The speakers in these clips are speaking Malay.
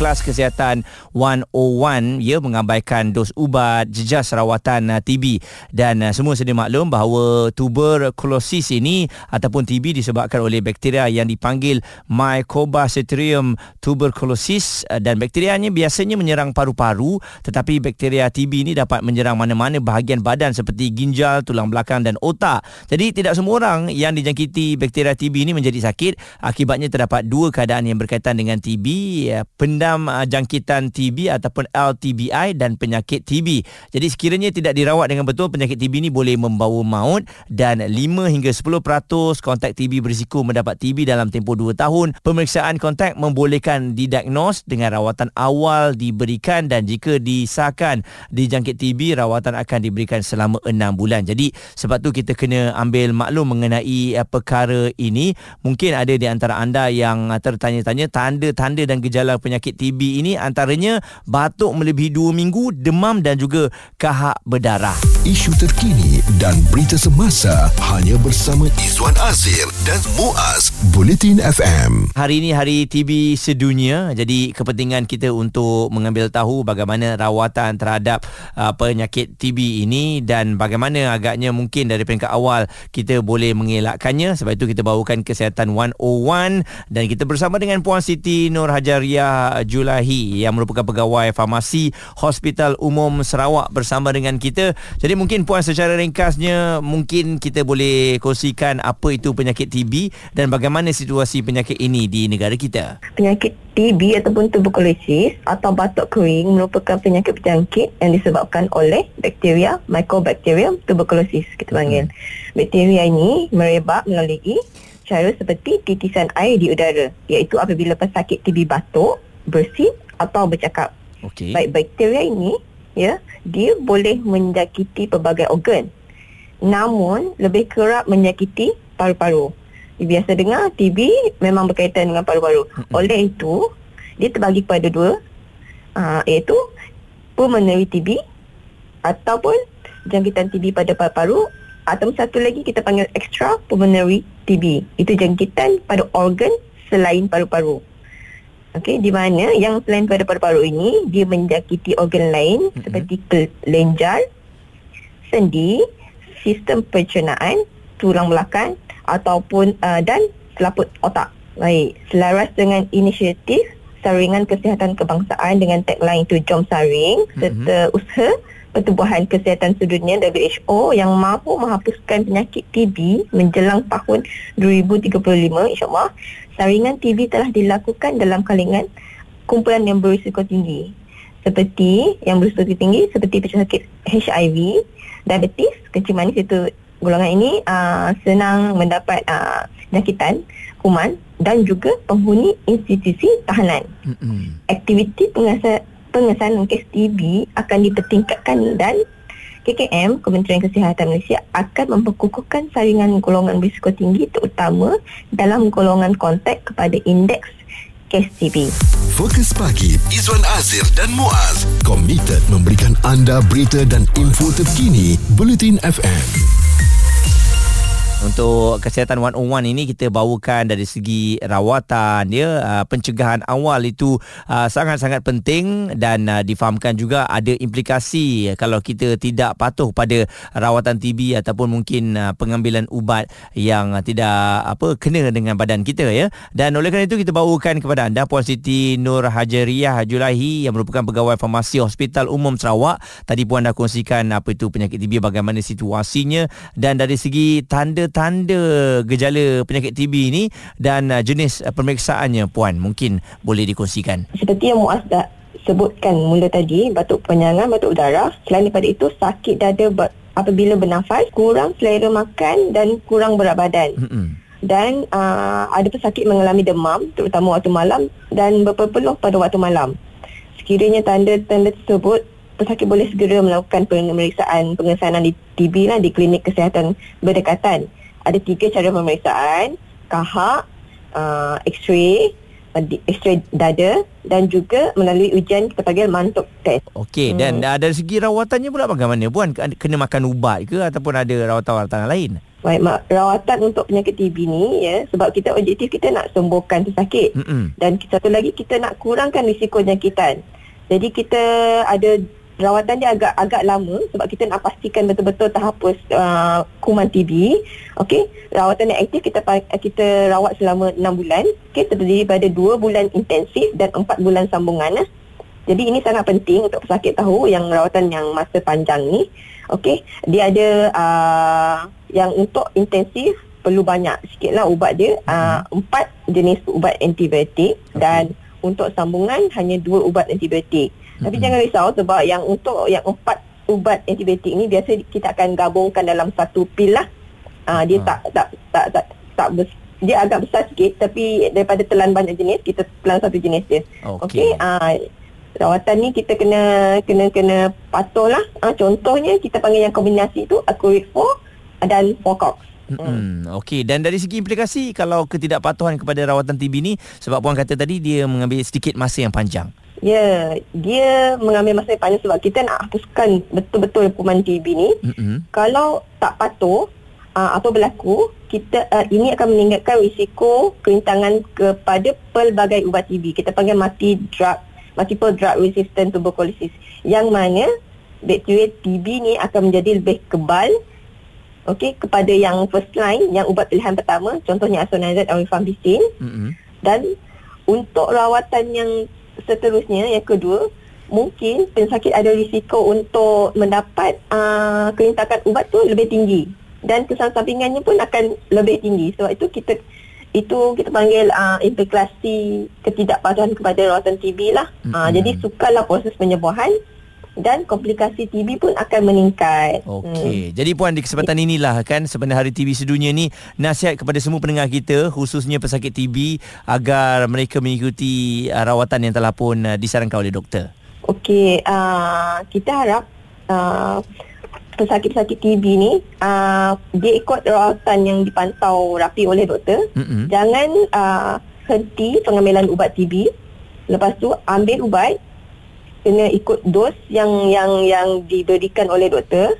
kelas kesihatan 101 ya mengabaikan dos ubat jejas rawatan uh, TB dan uh, semua sedia maklum bahawa tuberkulosis ini ataupun TB disebabkan oleh bakteria yang dipanggil Mycobacterium tuberculosis. Uh, dan bakterianya biasanya menyerang paru-paru tetapi bakteria TB ini dapat menyerang mana-mana bahagian badan seperti ginjal, tulang belakang dan otak. Jadi tidak semua orang yang dijangkiti bakteria TB ini menjadi sakit. Akibatnya terdapat dua keadaan yang berkaitan dengan TB ya, pendam dalam uh, jangkitan TB ataupun LTBI dan penyakit TB. Jadi sekiranya tidak dirawat dengan betul penyakit TB ini boleh membawa maut dan 5 hingga 10% kontak TB berisiko mendapat TB dalam tempoh 2 tahun. Pemeriksaan kontak membolehkan didiagnos dengan rawatan awal diberikan dan jika disahkan dijangkit TB rawatan akan diberikan selama 6 bulan. Jadi sebab tu kita kena ambil maklum mengenai uh, perkara ini. Mungkin ada di antara anda yang uh, tertanya-tanya tanda-tanda dan gejala penyakit TB ini antaranya batuk melebihi 2 minggu, demam dan juga kahak berdarah. Isu terkini dan berita semasa hanya bersama Izwan Azir dan Muaz Bulletin FM. Hari ini hari TB sedunia. Jadi kepentingan kita untuk mengambil tahu bagaimana rawatan terhadap uh, penyakit TB ini dan bagaimana agaknya mungkin dari peringkat awal kita boleh mengelakkannya. Sebab itu kita bawakan kesihatan 101 dan kita bersama dengan Puan Siti Nur Hajaria Julahi yang merupakan pegawai farmasi Hospital Umum Sarawak bersama dengan kita. Jadi mungkin puan secara ringkasnya mungkin kita boleh kongsikan apa itu penyakit TB dan bagaimana situasi penyakit ini di negara kita. Penyakit TB ataupun tuberculosis atau batuk kering merupakan penyakit berjangkit yang disebabkan oleh bakteria Mycobacterium tuberculosis kita panggil. Hmm. Bakteria ini merebak melalui cara seperti titisan air di udara iaitu apabila pesakit TB batuk bersin atau bercakap. Okay. Baik bakteria ini ya, dia boleh menjangkiti pelbagai organ. Namun lebih kerap menyakiti paru-paru. Biasa dengar TB memang berkaitan dengan paru-paru. Oleh itu, dia terbagi kepada dua uh, iaitu pulmonary TB ataupun jangkitan TB pada paru-paru atau satu lagi kita panggil extra pulmonary TB. Itu jangkitan pada organ selain paru-paru. Okey, di mana yang selain pada paru-paru ini dia menjangkiti organ lain mm-hmm. seperti kelenjar, sendi, sistem pencernaan, tulang belakang ataupun uh, dan selaput otak. Baik, selaras dengan inisiatif Saringan Kesihatan Kebangsaan dengan tagline itu Jom Saring mm-hmm. serta usaha Pertubuhan Kesihatan Sedunia WHO yang mahu menghapuskan penyakit TB menjelang tahun 2035 insyaAllah saringan TB telah dilakukan dalam kalangan kumpulan yang berisiko tinggi seperti yang berisiko tinggi seperti penyakit HIV, diabetes, kencing manis itu golongan ini uh, senang mendapat uh, penyakitan kuman dan juga penghuni institusi tahanan. Mm-hmm. Aktiviti pengesahan pengesanan kes TB akan dipertingkatkan dan KKM, Kementerian Kesihatan Malaysia akan memperkukuhkan saringan golongan berisiko tinggi terutama dalam golongan kontak kepada indeks kes TB. Fokus pagi Izwan Azir dan Muaz komited memberikan anda berita dan info terkini Bulletin FM. Untuk kesihatan 101 ini kita bawakan dari segi rawatan ya. Uh, pencegahan awal itu uh, sangat-sangat penting dan uh, difahamkan juga ada implikasi kalau kita tidak patuh pada rawatan TB ataupun mungkin pengambilan ubat yang tidak apa kena dengan badan kita ya. Dan oleh kerana itu kita bawakan kepada anda Puan Siti Nur Hajariah Julahi yang merupakan pegawai farmasi Hospital Umum Sarawak. Tadi puan dah kongsikan apa itu penyakit TB bagaimana situasinya. Dan dari segi tanda tanda gejala penyakit TB ini dan uh, jenis uh, pemeriksaannya puan mungkin boleh dikongsikan. Seperti yang Muaz dah sebutkan mula tadi batuk penyangan batuk udara selain daripada itu sakit dada apabila bernafas kurang selera makan dan kurang berat badan. Mm-hmm. Dan uh, ada pesakit mengalami demam terutama waktu malam dan berpeluh pada waktu malam. Sekiranya tanda-tanda tersebut pesakit boleh segera melakukan pemeriksaan pengesanan di TB lah di klinik kesihatan berdekatan ada tiga cara pemeriksaan kahak uh, x-ray X-ray dada Dan juga melalui ujian Kita panggil mantuk test Okey dan uh, dari segi rawatannya pula bagaimana puan kena makan ubat ke ataupun ada rawatan-rawatan lain? Baik, mak, rawatan untuk penyakit TB ni ya sebab kita objektif kita nak sembuhkan pesakit Mm-mm. dan satu lagi kita nak kurangkan risiko jangkitan. Jadi kita ada rawatan dia agak agak lama sebab kita nak pastikan betul-betul terhapus uh, kuman TB. Okey, rawatan yang aktif kita kita rawat selama 6 bulan. Okey, terdiri pada 2 bulan intensif dan 4 bulan sambungan. Eh. Jadi ini sangat penting untuk pesakit tahu yang rawatan yang masa panjang ni. Okey, dia ada uh, yang untuk intensif perlu banyak sikitlah ubat dia. Uh, empat jenis ubat antibiotik dan untuk sambungan hanya dua ubat antibiotik. Tapi Mhm. jangan risau sebab yang untuk yang empat ubat antibiotik ni biasa kita akan gabungkan dalam satu pil lah. Uh, dia Ah. tak tak tak tak, tak bes, dia agak besar sikit tapi daripada telan banyak jenis kita telan satu jenis je. Okey. Okey, ah rawatan ni kita kena kena kena patuh lah. Ah contohnya kita panggil yang kombinasi tu Accurate 4 dan Focox. Hmm. Okey dan dari segi implikasi kalau ketidakpatuhan kepada rawatan TB ni sebab puan kata tadi dia mengambil sedikit masa yang panjang. Ya, dia mengambil masa yang panjang sebab kita nak hapuskan betul-betul kuman TB ni. Hmm. Kalau tak patuh uh, atau berlaku, kita uh, ini akan meningkatkan risiko kerintangan kepada pelbagai ubat TB. Kita panggil multi drug multiple drug resistant tuberculosis. Yang mana bakteria TB ni akan menjadi lebih kebal okey kepada yang first line yang ubat pilihan pertama contohnya isoniazid atau rifampicin Hmm. dan untuk rawatan yang seterusnya yang kedua mungkin pesakit ada risiko untuk mendapat uh, kerintakan ubat tu lebih tinggi dan kesan sampingannya pun akan lebih tinggi sebab itu kita itu kita panggil uh, implikasi ketidakpatuhan kepada rawatan TB lah. Uh, Mm-mm. jadi sukarlah proses penyembuhan dan komplikasi TB pun akan meningkat. Okey. Jadi puan di kesempatan inilah kan sebenarnya Hari TB Sedunia ni nasihat kepada semua pendengar kita khususnya pesakit TB agar mereka mengikuti uh, rawatan yang telah pun uh, disarankan oleh doktor. Okey, uh, kita harap uh, pesakit-pesakit TB ni uh, dia ikut rawatan yang dipantau rapi oleh doktor. Hmm. Jangan uh, henti pengambilan ubat TB. Lepas tu ambil ubat kena ikut dos yang yang yang diberikan oleh doktor.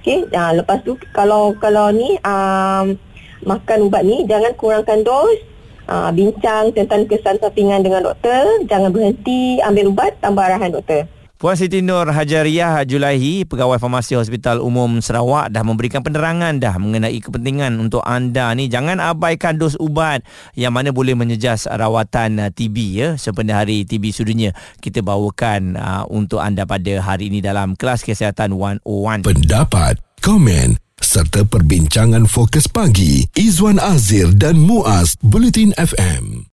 Okey, uh, lepas tu kalau kalau ni um, makan ubat ni jangan kurangkan dos. Uh, bincang tentang kesan sampingan dengan doktor, jangan berhenti ambil ubat tanpa arahan doktor. Puan Siti Nur Hajariah Julaihi, Pegawai Farmasi Hospital Umum Sarawak dah memberikan penerangan dah mengenai kepentingan untuk anda ni jangan abaikan dos ubat yang mana boleh menyejas rawatan uh, TB ya. Sebenarnya hari TB Sedunia kita bawakan uh, untuk anda pada hari ini dalam kelas kesihatan 101. Pendapat, komen serta perbincangan fokus pagi Izwan Azir dan Muaz Bulletin FM.